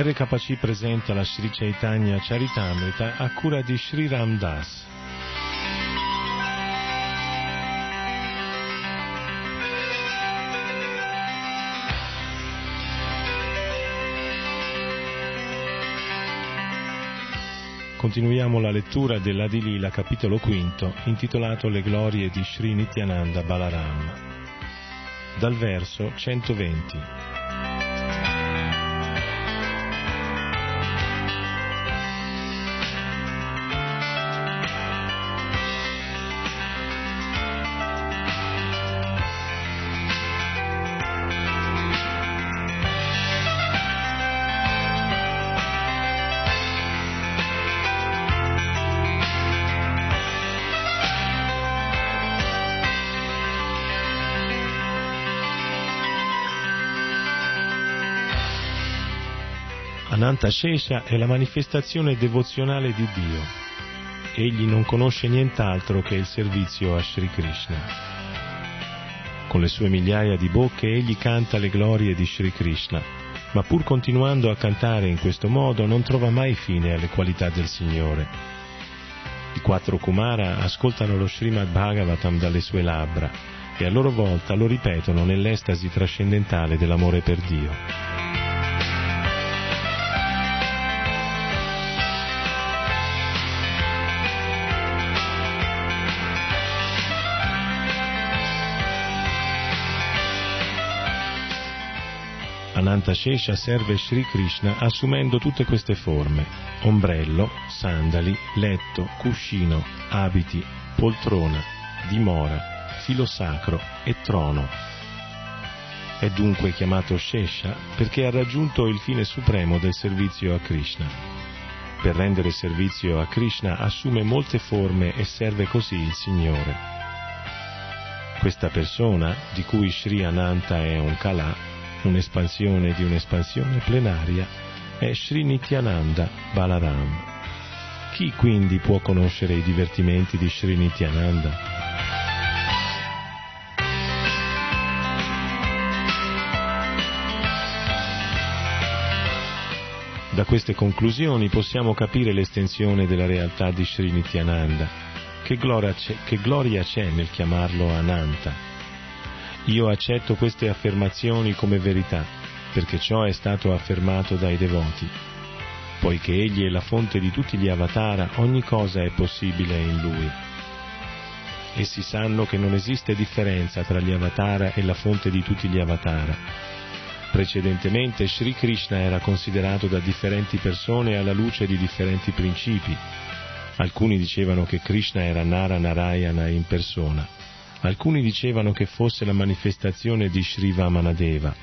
RKC presenta la Sri Chaitanya Charitamrita a cura di Sri Ram Das. Continuiamo la lettura dell'Adilila capitolo quinto intitolato Le glorie di Sri Nityananda Balaram. Dal verso 120. Ananta Shesha è la manifestazione devozionale di Dio. Egli non conosce nient'altro che il servizio a Sri Krishna. Con le sue migliaia di bocche egli canta le glorie di Sri Krishna, ma pur continuando a cantare in questo modo non trova mai fine alle qualità del Signore. I quattro Kumara ascoltano lo Srimad Bhagavatam dalle sue labbra e a loro volta lo ripetono nell'estasi trascendentale dell'amore per Dio. Ananta Shesha serve Sri Krishna assumendo tutte queste forme: ombrello, sandali, letto, cuscino, abiti, poltrona, dimora, filo sacro e trono. È dunque chiamato Shesha perché ha raggiunto il fine supremo del servizio a Krishna. Per rendere servizio a Krishna assume molte forme e serve così il Signore. Questa persona, di cui Sri Ananta è un Kala, un'espansione di un'espansione plenaria, è Sri Nityananda Balaram. Chi quindi può conoscere i divertimenti di Sri Nityananda? Da queste conclusioni possiamo capire l'estensione della realtà di Sri Nityananda. Che gloria c'è, che gloria c'è nel chiamarlo Ananta, io accetto queste affermazioni come verità, perché ciò è stato affermato dai devoti. Poiché Egli è la fonte di tutti gli avatara, ogni cosa è possibile in Lui. Essi sanno che non esiste differenza tra gli avatara e la fonte di tutti gli avatara. Precedentemente Sri Krishna era considerato da differenti persone alla luce di differenti principi. Alcuni dicevano che Krishna era Nara Narayana in persona Alcuni dicevano che fosse la manifestazione di Sri Vamanadeva,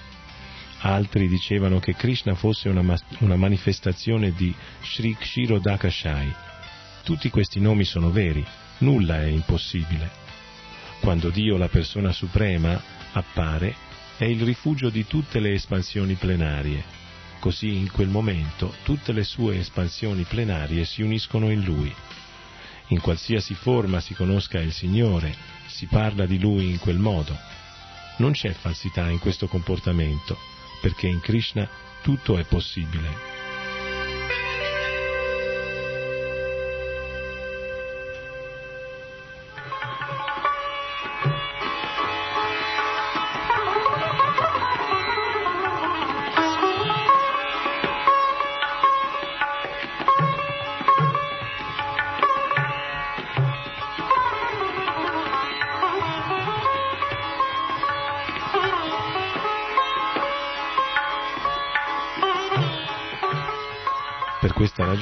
altri dicevano che Krishna fosse una, una manifestazione di Sri Kshirodakashai. Tutti questi nomi sono veri, nulla è impossibile. Quando Dio, la persona suprema, appare, è il rifugio di tutte le espansioni plenarie. Così in quel momento tutte le sue espansioni plenarie si uniscono in Lui. In qualsiasi forma si conosca il Signore, si parla di lui in quel modo. Non c'è falsità in questo comportamento, perché in Krishna tutto è possibile.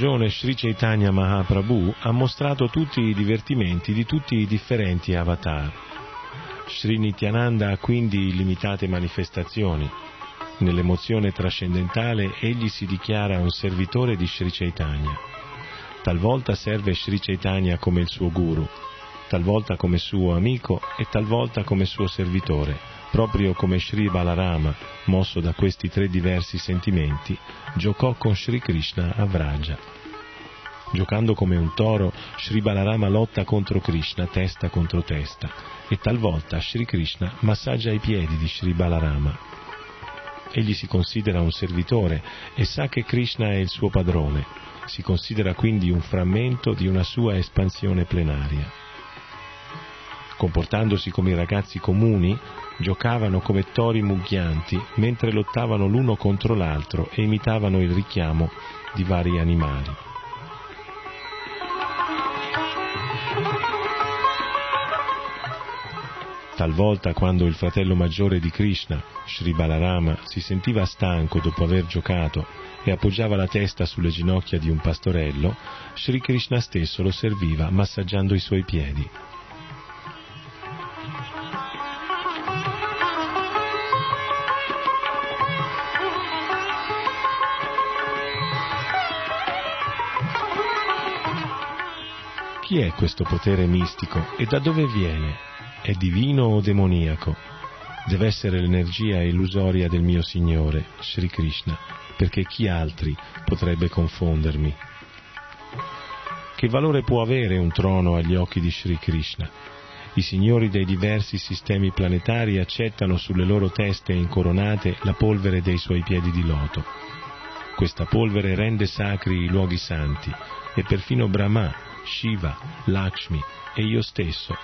Ragione Sri Chaitanya Mahaprabhu ha mostrato tutti i divertimenti di tutti i differenti avatar. Sri Nityananda ha quindi limitate manifestazioni. Nell'emozione trascendentale egli si dichiara un servitore di Sri Chaitanya. Talvolta serve Sri Chaitanya come il suo guru, talvolta come suo amico e talvolta come suo servitore proprio come Sri Balarama, mosso da questi tre diversi sentimenti, giocò con Sri Krishna a Vraja. Giocando come un toro, Sri Balarama lotta contro Krishna testa contro testa e talvolta Sri Krishna massaggia i piedi di Sri Balarama. egli si considera un servitore e sa che Krishna è il suo padrone, si considera quindi un frammento di una sua espansione plenaria. Comportandosi come i ragazzi comuni, giocavano come tori mugghianti mentre lottavano l'uno contro l'altro e imitavano il richiamo di vari animali. Talvolta quando il fratello maggiore di Krishna, Sri Balarama, si sentiva stanco dopo aver giocato e appoggiava la testa sulle ginocchia di un pastorello, Sri Krishna stesso lo serviva massaggiando i suoi piedi. Chi è questo potere mistico e da dove viene? È divino o demoniaco? Deve essere l'energia illusoria del mio Signore, Sri Krishna, perché chi altri potrebbe confondermi? Che valore può avere un trono agli occhi di Sri Krishna? I signori dei diversi sistemi planetari accettano sulle loro teste incoronate la polvere dei suoi piedi di loto. Questa polvere rende sacri i luoghi santi e perfino Brahma Shiva, Lakshmi e io stesso,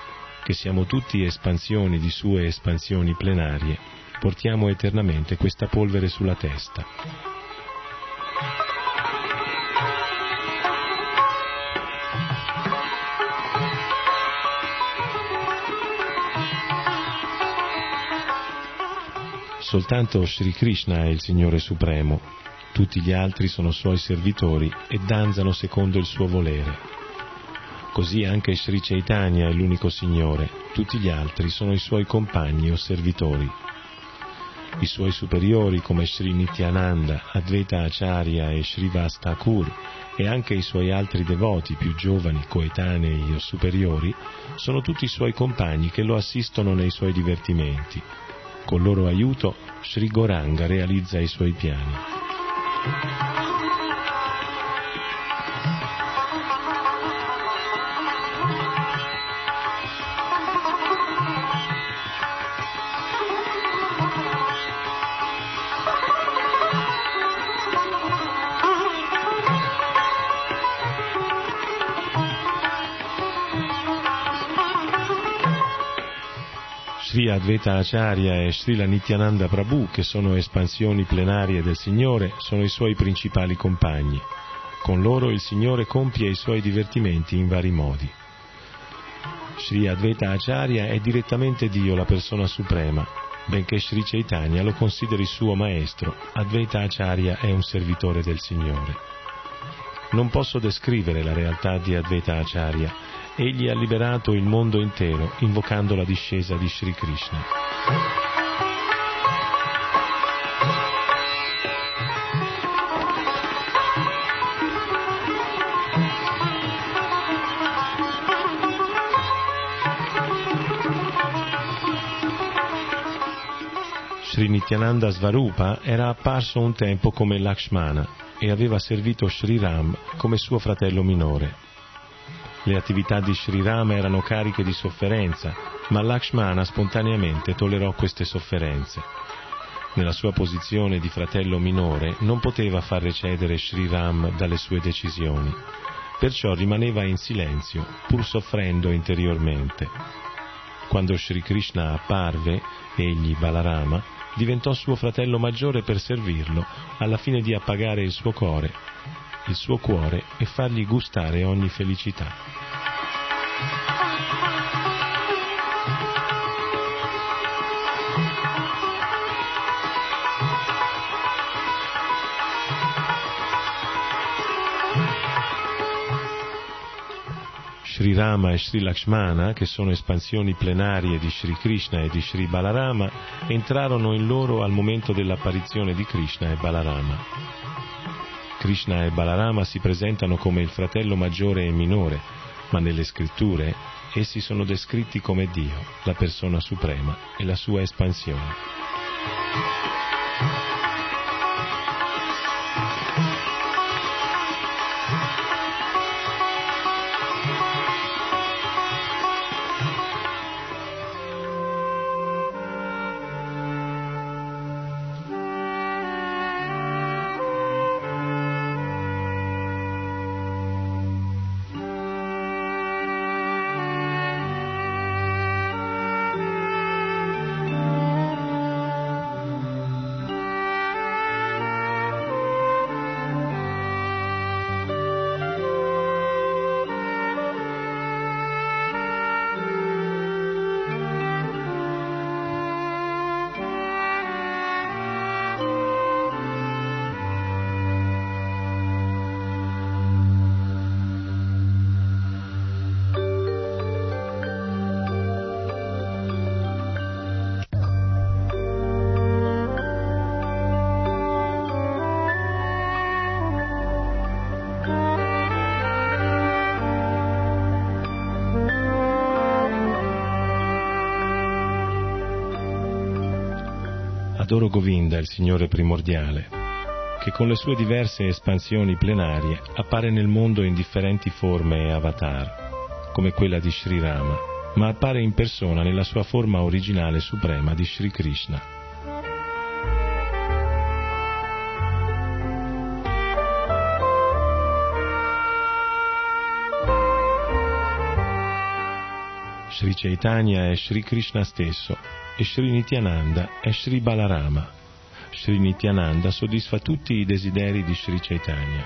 che siamo tutti espansioni di sue espansioni plenarie, portiamo eternamente questa polvere sulla testa. Soltanto Sri Krishna è il Signore Supremo, tutti gli altri sono suoi servitori e danzano secondo il suo volere. Così anche Sri Chaitanya è l'unico Signore, tutti gli altri sono i suoi compagni o servitori. I suoi superiori come Sri Nityananda, Advaita Acharya e Sri Vastakur e anche i suoi altri devoti più giovani, coetanei o superiori sono tutti i suoi compagni che lo assistono nei suoi divertimenti. Con loro aiuto Sri Goranga realizza i suoi piani. Sri Advaita Acharya e Srila Nityananda Prabhu, che sono espansioni plenarie del Signore, sono i suoi principali compagni. Con loro il Signore compie i suoi divertimenti in vari modi. Sri Advaita Acharya è direttamente Dio, la persona suprema, benché Sri Chaitanya lo consideri suo maestro, Advaita Acharya è un servitore del Signore. Non posso descrivere la realtà di Advaita Acharya, egli ha liberato il mondo intero invocando la discesa di Sri Krishna. Sri Nityananda Svarupa era apparso un tempo come Lakshmana e aveva servito Sri Ram come suo fratello minore. Le attività di Sri Rama erano cariche di sofferenza, ma Lakshmana spontaneamente tollerò queste sofferenze. Nella sua posizione di fratello minore non poteva far recedere Sri Ram dalle sue decisioni, perciò rimaneva in silenzio, pur soffrendo interiormente. Quando Sri Krishna apparve, egli, Balarama, diventò suo fratello maggiore per servirlo, alla fine di appagare il suo cuore il suo cuore e fargli gustare ogni felicità. Sri Rama e Sri Lakshmana, che sono espansioni plenarie di Sri Krishna e di Sri Balarama, entrarono in loro al momento dell'apparizione di Krishna e Balarama. Krishna e Balarama si presentano come il fratello maggiore e minore, ma nelle scritture essi sono descritti come Dio, la persona suprema e la sua espansione. Adoro Govinda, il Signore primordiale, che con le sue diverse espansioni plenarie appare nel mondo in differenti forme e avatar, come quella di Sri Rama, ma appare in persona nella sua forma originale suprema di Sri Krishna. Sri Chaitanya è Sri Krishna stesso e Sri Nityananda è Sri Balarama. Sri Nityananda soddisfa tutti i desideri di Sri Chaitanya.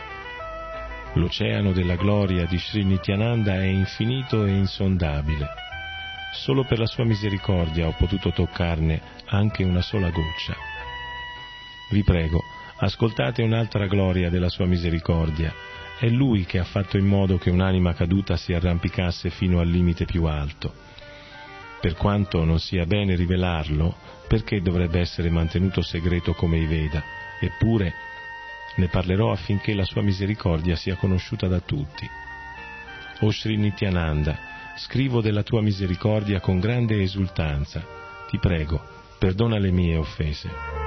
L'oceano della gloria di Sri Nityananda è infinito e insondabile. Solo per la sua misericordia ho potuto toccarne anche una sola goccia. Vi prego, ascoltate un'altra gloria della sua misericordia è Lui che ha fatto in modo che un'anima caduta si arrampicasse fino al limite più alto. Per quanto non sia bene rivelarlo, perché dovrebbe essere mantenuto segreto come i Veda? Eppure ne parlerò affinché la sua misericordia sia conosciuta da tutti. O Sri Nityananda, scrivo della tua misericordia con grande esultanza. Ti prego, perdona le mie offese.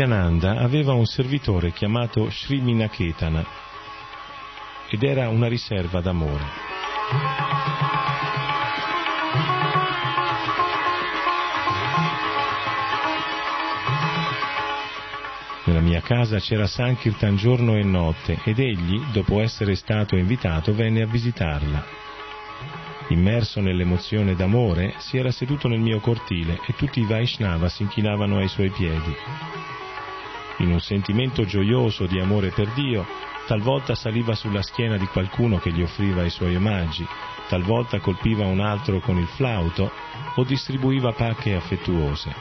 Nityananda aveva un servitore chiamato Sri Minaketana ed era una riserva d'amore. Nella mia casa c'era Sankirtan giorno e notte ed egli, dopo essere stato invitato, venne a visitarla. Immerso nell'emozione d'amore, si era seduto nel mio cortile e tutti i Vaishnava si inchinavano ai suoi piedi in un sentimento gioioso di amore per Dio, talvolta saliva sulla schiena di qualcuno che gli offriva i suoi omaggi, talvolta colpiva un altro con il flauto o distribuiva pacche affettuose.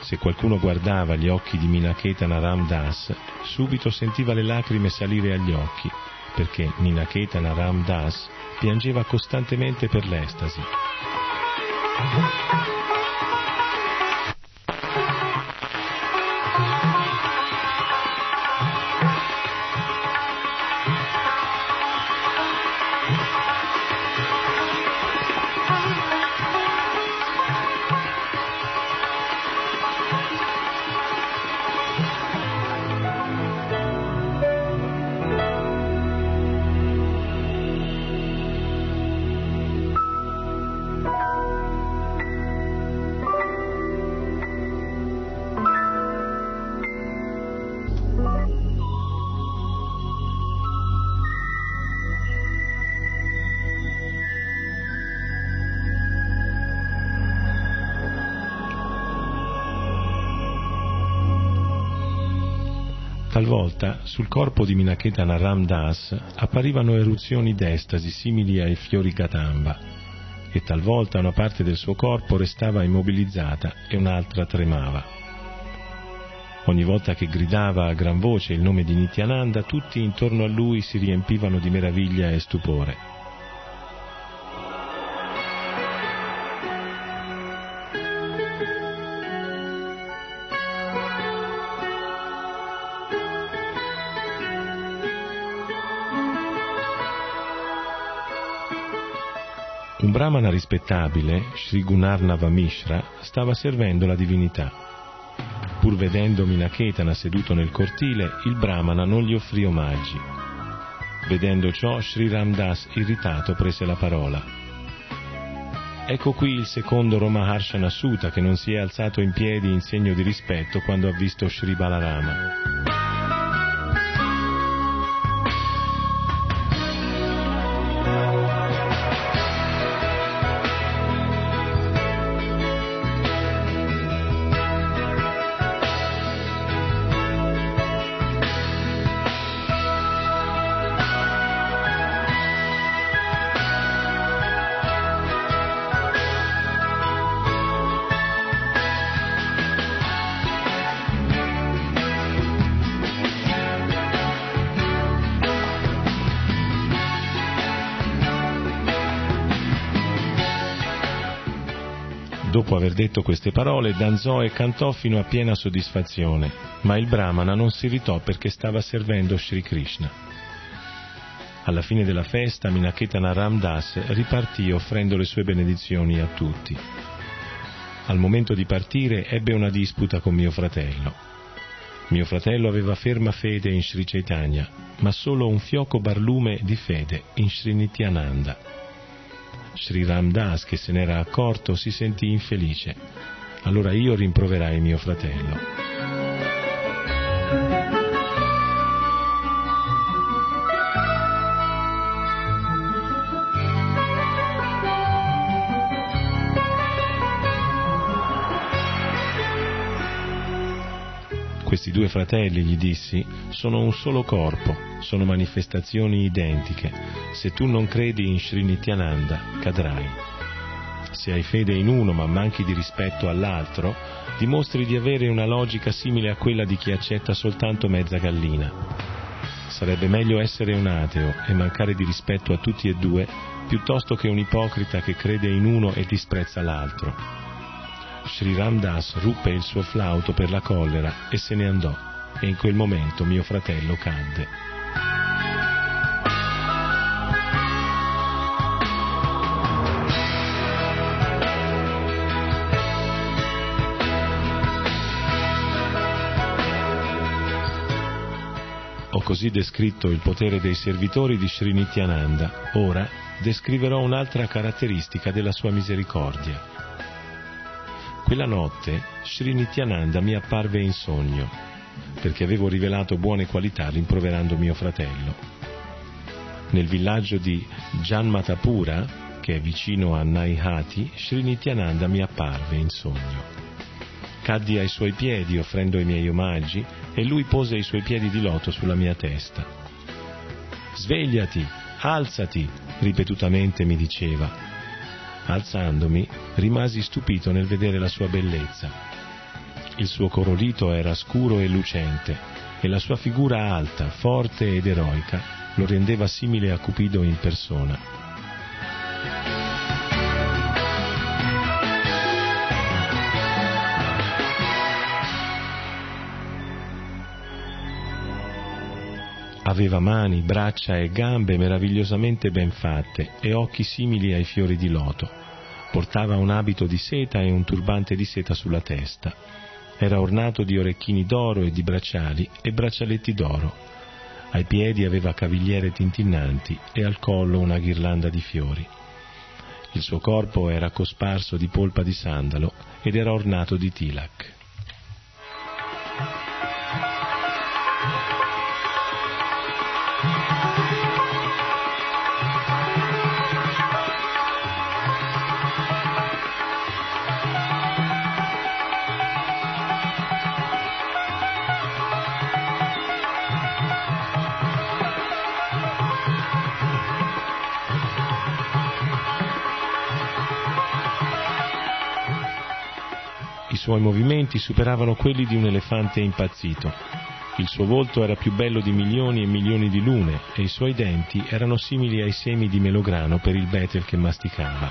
Se qualcuno guardava gli occhi di Minaketana Ram Das, subito sentiva le lacrime salire agli occhi, perché Minaketana Ram Das piangeva costantemente per l'estasi. Talvolta sul corpo di Minaketana Ram Das apparivano eruzioni d'estasi simili ai fiori Katamba e talvolta una parte del suo corpo restava immobilizzata e un'altra tremava. Ogni volta che gridava a gran voce il nome di Nityananda, tutti intorno a lui si riempivano di meraviglia e stupore. Brahmana rispettabile, Sri Gunarnava Mishra, stava servendo la divinità. pur vedendo Minaketana seduto nel cortile, il Brahmana non gli offrì omaggi. Vedendo ciò, Sri Ramdas irritato prese la parola. Ecco qui il secondo Romaharshana Sutta che non si è alzato in piedi in segno di rispetto quando ha visto Sri Balarama. Dopo aver detto queste parole, danzò e cantò fino a piena soddisfazione, ma il Brahmana non si irritò perché stava servendo Sri Krishna. Alla fine della festa, Minaketana Ramdas ripartì offrendo le sue benedizioni a tutti. Al momento di partire ebbe una disputa con mio fratello. Mio fratello aveva ferma fede in Sri Chaitanya, ma solo un fioco barlume di fede in Sri Nityananda Sri Ramdas, che se n'era accorto, si sentì infelice. Allora io rimproverai mio fratello. Questi due fratelli, gli dissi, sono un solo corpo, sono manifestazioni identiche. Se tu non credi in Sri Nityananda, cadrai. Se hai fede in uno ma manchi di rispetto all'altro, dimostri di avere una logica simile a quella di chi accetta soltanto mezza gallina. Sarebbe meglio essere un ateo e mancare di rispetto a tutti e due, piuttosto che un ipocrita che crede in uno e disprezza l'altro. Sri Ramdas ruppe il suo flauto per la collera e se ne andò, e in quel momento mio fratello cadde. Ho così descritto il potere dei servitori di Sri Nityananda, ora descriverò un'altra caratteristica della sua misericordia. Quella notte Sri Nityananda mi apparve in sogno, perché avevo rivelato buone qualità rimproverando mio fratello. Nel villaggio di Janmatapura, che è vicino a Naihati, Sri Nityananda mi apparve in sogno. Caddi ai suoi piedi offrendo i miei omaggi e lui pose i suoi piedi di loto sulla mia testa. Svegliati, alzati, ripetutamente mi diceva, Alzandomi, rimasi stupito nel vedere la sua bellezza. Il suo colorito era scuro e lucente, e la sua figura alta, forte ed eroica lo rendeva simile a Cupido in persona. Aveva mani, braccia e gambe meravigliosamente ben fatte e occhi simili ai fiori di loto. Portava un abito di seta e un turbante di seta sulla testa. Era ornato di orecchini d'oro e di bracciali e braccialetti d'oro. Ai piedi aveva cavigliere tintinnanti e al collo una ghirlanda di fiori. Il suo corpo era cosparso di polpa di sandalo ed era ornato di tilak. suoi movimenti superavano quelli di un elefante impazzito. Il suo volto era più bello di milioni e milioni di lune e i suoi denti erano simili ai semi di melograno per il betel che masticava.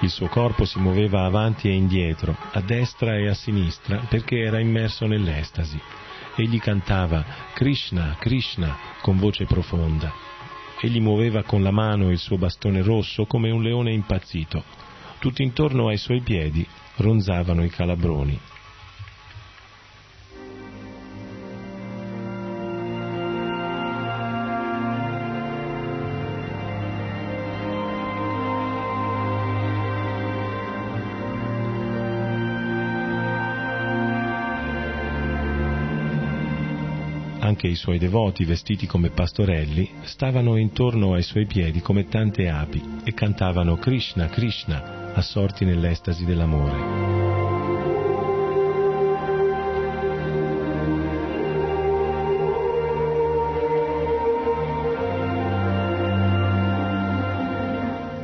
Il suo corpo si muoveva avanti e indietro, a destra e a sinistra, perché era immerso nell'estasi egli cantava Krishna, Krishna con voce profonda. egli muoveva con la mano il suo bastone rosso come un leone impazzito. Tutto intorno ai suoi piedi ronzavano i calabroni. Anche i suoi devoti, vestiti come pastorelli, stavano intorno ai suoi piedi come tante api e cantavano Krishna, Krishna, assorti nell'estasi dell'amore.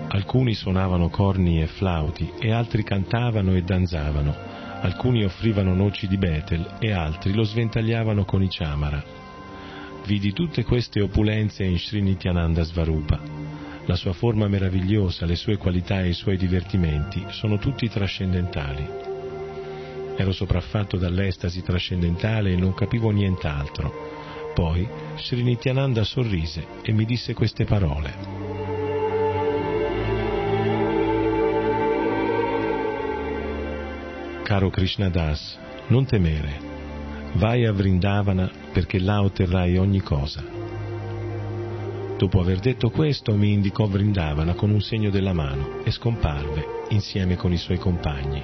Alcuni suonavano corni e flauti e altri cantavano e danzavano, alcuni offrivano noci di Betel e altri lo sventagliavano con i ciamara vidi tutte queste opulenze in Sri Nityananda Svarupa. La sua forma meravigliosa, le sue qualità e i suoi divertimenti sono tutti trascendentali. Ero sopraffatto dall'estasi trascendentale e non capivo nient'altro. Poi Sri Nityananda sorrise e mi disse queste parole. Caro Krishnadas, non temere, vai a Vrindavana perché là otterrai ogni cosa. Dopo aver detto questo mi indicò Vrindavana con un segno della mano e scomparve insieme con i suoi compagni.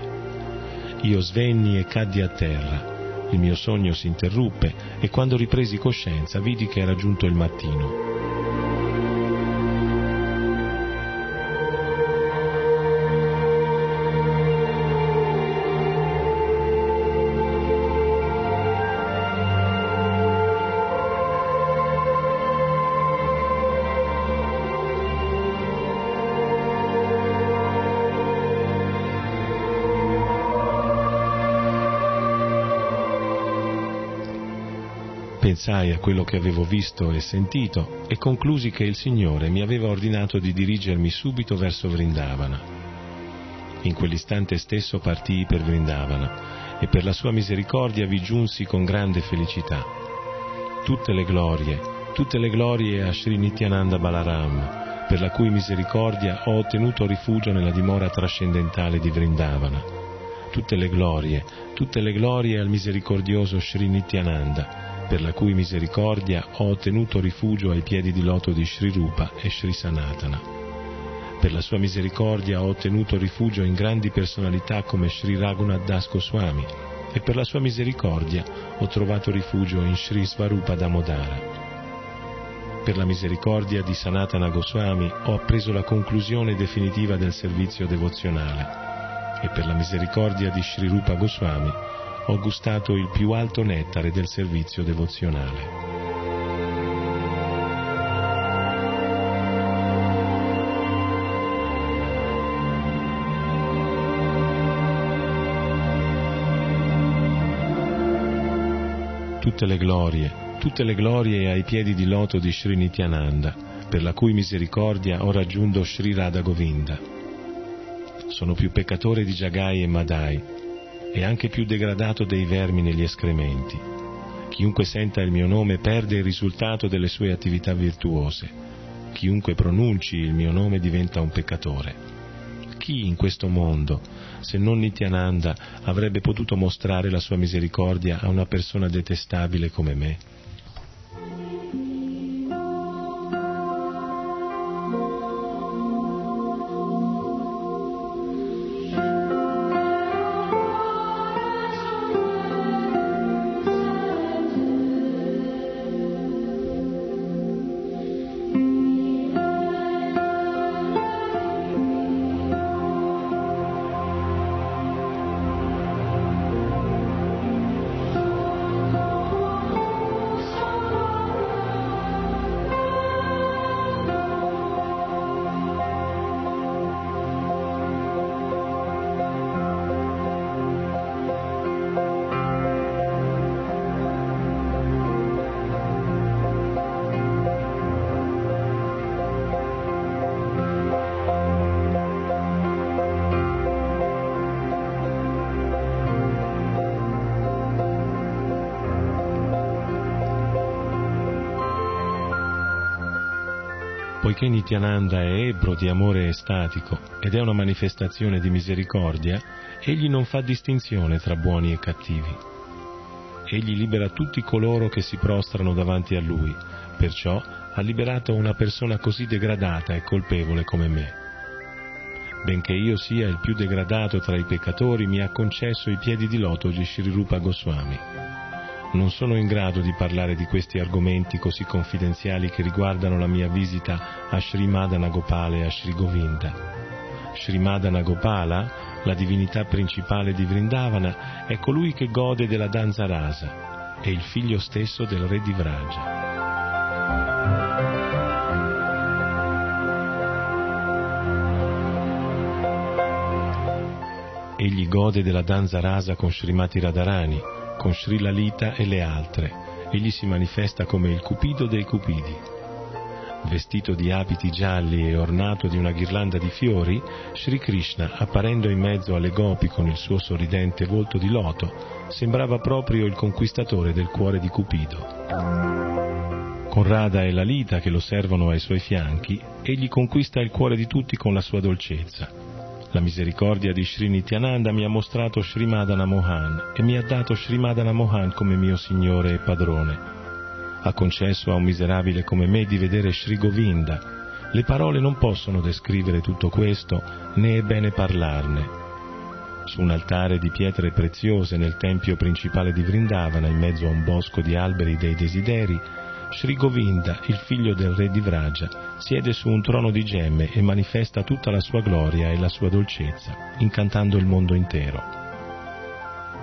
Io svenni e caddi a terra. Il mio sogno si interruppe e quando ripresi coscienza vidi che era giunto il mattino. Pensai a quello che avevo visto e sentito e conclusi che il Signore mi aveva ordinato di dirigermi subito verso Vrindavana. In quell'istante stesso partii per Vrindavana e per la sua misericordia vi giunsi con grande felicità. Tutte le glorie, tutte le glorie a Sri Nityananda Balaram, per la cui misericordia ho ottenuto rifugio nella dimora trascendentale di Vrindavana. Tutte le glorie, tutte le glorie al misericordioso Sri Nityananda, per la cui misericordia ho ottenuto rifugio ai piedi di loto di Sri Rupa e Sri Sanatana. Per la sua misericordia ho ottenuto rifugio in grandi personalità come Sri Raghunath Das Goswami e per la sua misericordia ho trovato rifugio in Sri Svarupa Damodara. Per la misericordia di Sanatana Goswami ho appreso la conclusione definitiva del servizio devozionale e per la misericordia di Sri Rupa Goswami ho gustato il più alto nettare del servizio devozionale. Tutte le glorie, tutte le glorie ai piedi di loto di Sri Nityananda, per la cui misericordia ho raggiunto Sri Radha Govinda. Sono più peccatore di Jagai e Madai, e anche più degradato dei vermi negli escrementi. Chiunque senta il mio nome perde il risultato delle sue attività virtuose. Chiunque pronunci il mio nome diventa un peccatore. Chi in questo mondo, se non Nityananda, avrebbe potuto mostrare la sua misericordia a una persona detestabile come me? Poiché Nityananda è ebro di amore estatico ed è una manifestazione di misericordia, egli non fa distinzione tra buoni e cattivi. Egli libera tutti coloro che si prostrano davanti a lui, perciò ha liberato una persona così degradata e colpevole come me. Benché io sia il più degradato tra i peccatori, mi ha concesso i piedi di loto di Sri Rupa Goswami non sono in grado di parlare di questi argomenti così confidenziali che riguardano la mia visita a Sri Gopala e a Sri Govinda. Sri Gopala, la divinità principale di Vrindavana, è colui che gode della danza rasa, è il figlio stesso del re di Vraja. Egli gode della danza rasa con Srimati Radharani, con Sri Lalita e le altre. Egli si manifesta come il cupido dei cupidi. Vestito di abiti gialli e ornato di una ghirlanda di fiori, Sri Krishna, apparendo in mezzo alle gopi con il suo sorridente volto di loto, sembrava proprio il conquistatore del cuore di Cupido. Con Radha e Lalita che lo servono ai suoi fianchi, egli conquista il cuore di tutti con la sua dolcezza. La misericordia di Sri Nityananda mi ha mostrato Srimadana Mohan e mi ha dato Srimadana Mohan come mio signore e padrone. Ha concesso a un miserabile come me di vedere Sri Govinda. Le parole non possono descrivere tutto questo, né è bene parlarne. Su un altare di pietre preziose nel tempio principale di Vrindavana, in mezzo a un bosco di alberi dei desideri, Sri Govinda, il figlio del re di Vraja, siede su un trono di gemme e manifesta tutta la sua gloria e la sua dolcezza, incantando il mondo intero.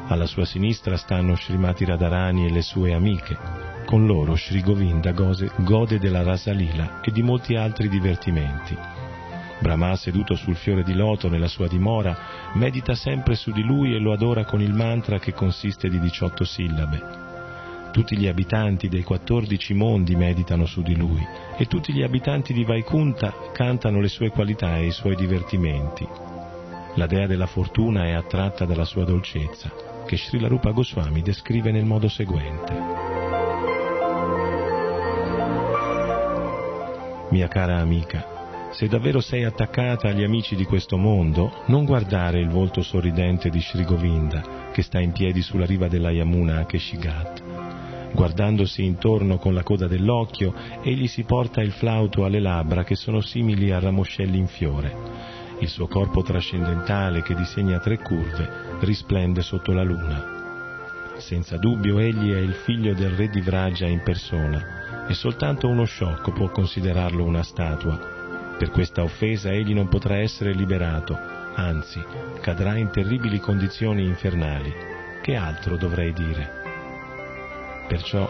Alla sua sinistra stanno Srimati Radharani e le sue amiche. Con loro Sri Govinda gode della Rasalila e di molti altri divertimenti. Brahma, seduto sul fiore di loto nella sua dimora, medita sempre su di lui e lo adora con il mantra che consiste di 18 sillabe. Tutti gli abitanti dei 14 mondi meditano su di lui e tutti gli abitanti di Vaikunta cantano le sue qualità e i suoi divertimenti. La dea della fortuna è attratta dalla sua dolcezza, che Srila Rupa Goswami descrive nel modo seguente. Mia cara amica, se davvero sei attaccata agli amici di questo mondo, non guardare il volto sorridente di Sri Govinda, che sta in piedi sulla riva della Yamuna a Keshigat Guardandosi intorno con la coda dell'occhio, egli si porta il flauto alle labbra che sono simili a ramoscelli in fiore. Il suo corpo trascendentale, che disegna tre curve, risplende sotto la luna. Senza dubbio egli è il figlio del re di Vragia in persona, e soltanto uno sciocco può considerarlo una statua. Per questa offesa egli non potrà essere liberato, anzi cadrà in terribili condizioni infernali. Che altro dovrei dire? Perciò,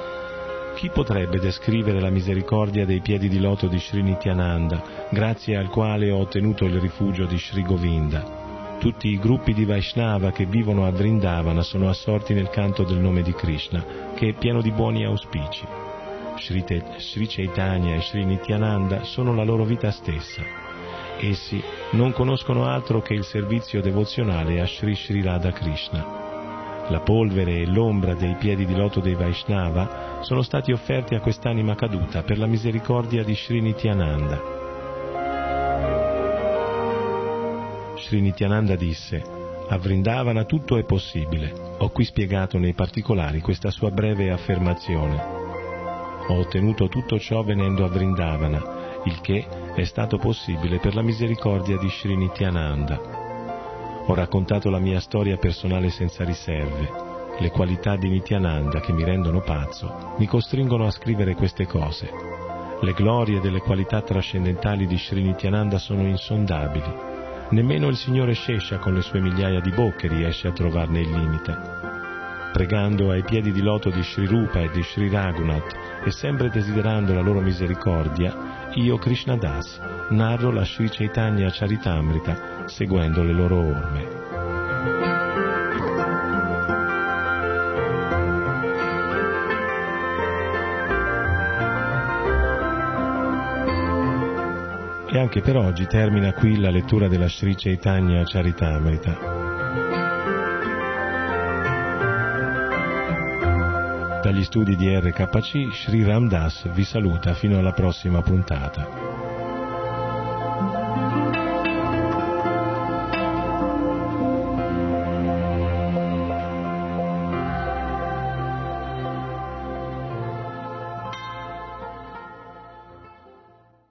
chi potrebbe descrivere la misericordia dei piedi di loto di Sri Nityananda, grazie al quale ho ottenuto il rifugio di Sri Govinda? Tutti i gruppi di Vaishnava che vivono a Vrindavana sono assorti nel canto del nome di Krishna, che è pieno di buoni auspici. Sri, Te, Sri Chaitanya e Sri Nityananda sono la loro vita stessa. Essi non conoscono altro che il servizio devozionale a Sri Sri Radha Krishna. La polvere e l'ombra dei piedi di loto dei Vaishnava sono stati offerti a quest'anima caduta per la misericordia di Sri Nityananda. Sri Nityananda disse, a Vrindavana tutto è possibile. Ho qui spiegato nei particolari questa sua breve affermazione. Ho ottenuto tutto ciò venendo a Vrindavana, il che è stato possibile per la misericordia di Sri Nityananda. Ho raccontato la mia storia personale senza riserve. Le qualità di Nityananda che mi rendono pazzo mi costringono a scrivere queste cose. Le glorie delle qualità trascendentali di Sri Nityananda sono insondabili. Nemmeno il signore Shesha con le sue migliaia di bocche riesce a trovarne il limite. Pregando ai piedi di loto di Sri Rupa e di Sri Raghunath e sempre desiderando la loro misericordia, io Krishna Das narro la Sri Chaitanya Charitamrita seguendo le loro orme. E anche per oggi termina qui la lettura della Sri Chaitanya Charitamrita. Dagli studi di RKC, Sri Ram Das vi saluta fino alla prossima puntata.